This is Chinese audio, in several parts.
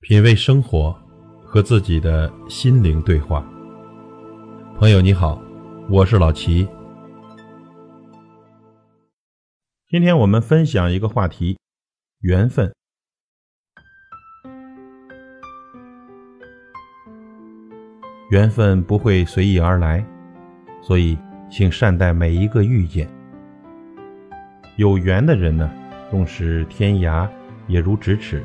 品味生活，和自己的心灵对话。朋友你好，我是老齐。今天我们分享一个话题：缘分。缘分不会随意而来，所以请善待每一个遇见。有缘的人呢，纵使天涯，也如咫尺。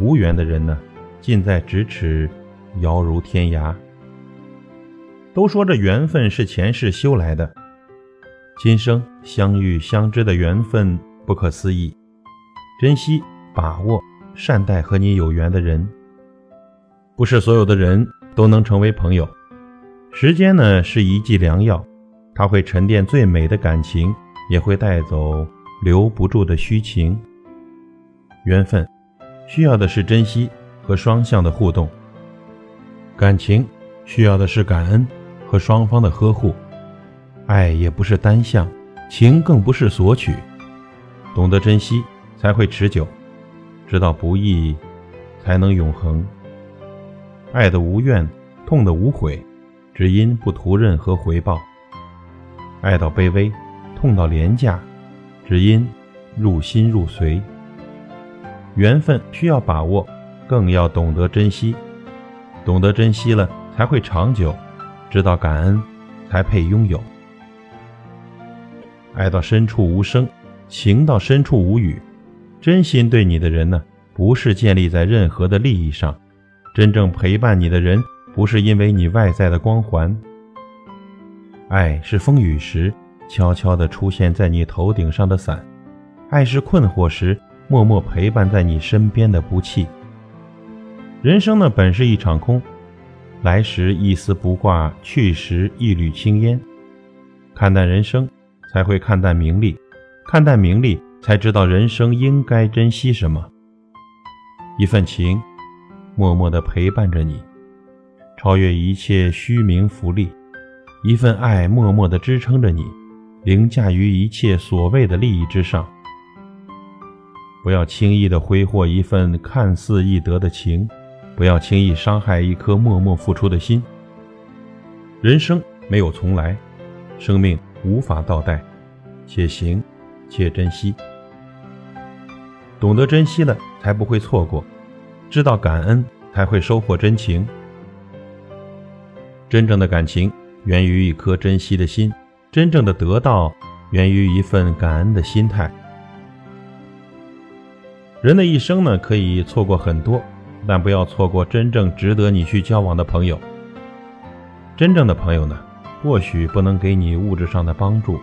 无缘的人呢，近在咫尺，遥如天涯。都说这缘分是前世修来的，今生相遇相知的缘分不可思议。珍惜、把握、善待和你有缘的人。不是所有的人都能成为朋友。时间呢是一剂良药，它会沉淀最美的感情，也会带走留不住的虚情。缘分。需要的是珍惜和双向的互动，感情需要的是感恩和双方的呵护，爱也不是单向，情更不是索取，懂得珍惜才会持久，知道不易才能永恒。爱的无怨，痛的无悔，只因不图任何回报；爱到卑微，痛到廉价，只因入心入髓。缘分需要把握，更要懂得珍惜。懂得珍惜了，才会长久；知道感恩，才配拥有。爱到深处无声，情到深处无语。真心对你的人呢，不是建立在任何的利益上。真正陪伴你的人，不是因为你外在的光环。爱是风雨时悄悄地出现在你头顶上的伞，爱是困惑时。默默陪伴在你身边的不弃。人生呢，本是一场空，来时一丝不挂，去时一缕青烟。看淡人生，才会看淡名利；看淡名利，才知道人生应该珍惜什么。一份情，默默地陪伴着你，超越一切虚名浮利；一份爱，默默地支撑着你，凌驾于一切所谓的利益之上。不要轻易的挥霍一份看似易得的情，不要轻易伤害一颗默默付出的心。人生没有重来，生命无法倒带，且行且珍惜。懂得珍惜了，才不会错过；知道感恩，才会收获真情。真正的感情源于一颗珍惜的心，真正的得到源于一份感恩的心态。人的一生呢，可以错过很多，但不要错过真正值得你去交往的朋友。真正的朋友呢，或许不能给你物质上的帮助，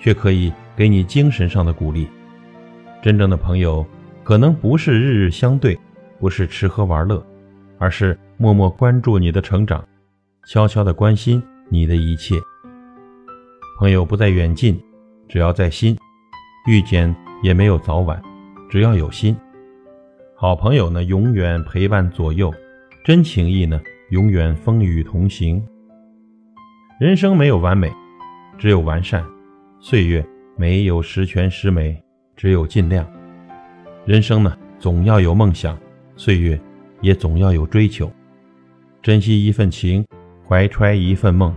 却可以给你精神上的鼓励。真正的朋友，可能不是日日相对，不是吃喝玩乐，而是默默关注你的成长，悄悄的关心你的一切。朋友不在远近，只要在心，遇见也没有早晚。只要有心，好朋友呢，永远陪伴左右；真情谊呢，永远风雨同行。人生没有完美，只有完善；岁月没有十全十美，只有尽量。人生呢，总要有梦想；岁月也总要有追求。珍惜一份情，怀揣一份梦，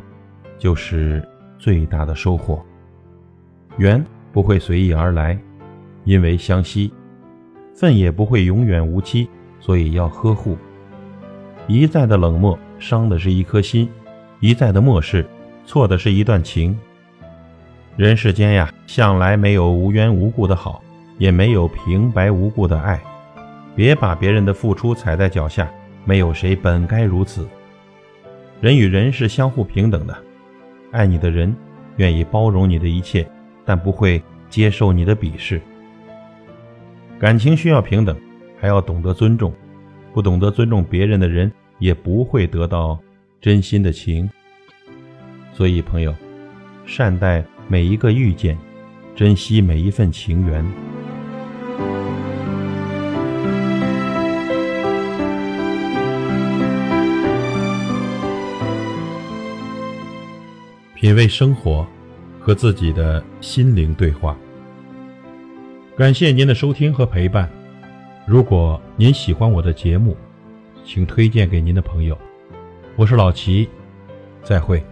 就是最大的收获。缘不会随意而来，因为相惜。份也不会永远无期，所以要呵护。一再的冷漠，伤的是一颗心；一再的漠视，错的是一段情。人世间呀，向来没有无缘无故的好，也没有平白无故的爱。别把别人的付出踩在脚下，没有谁本该如此。人与人是相互平等的，爱你的人愿意包容你的一切，但不会接受你的鄙视。感情需要平等，还要懂得尊重。不懂得尊重别人的人，也不会得到真心的情。所以，朋友，善待每一个遇见，珍惜每一份情缘。品味生活，和自己的心灵对话。感谢您的收听和陪伴，如果您喜欢我的节目，请推荐给您的朋友。我是老齐，再会。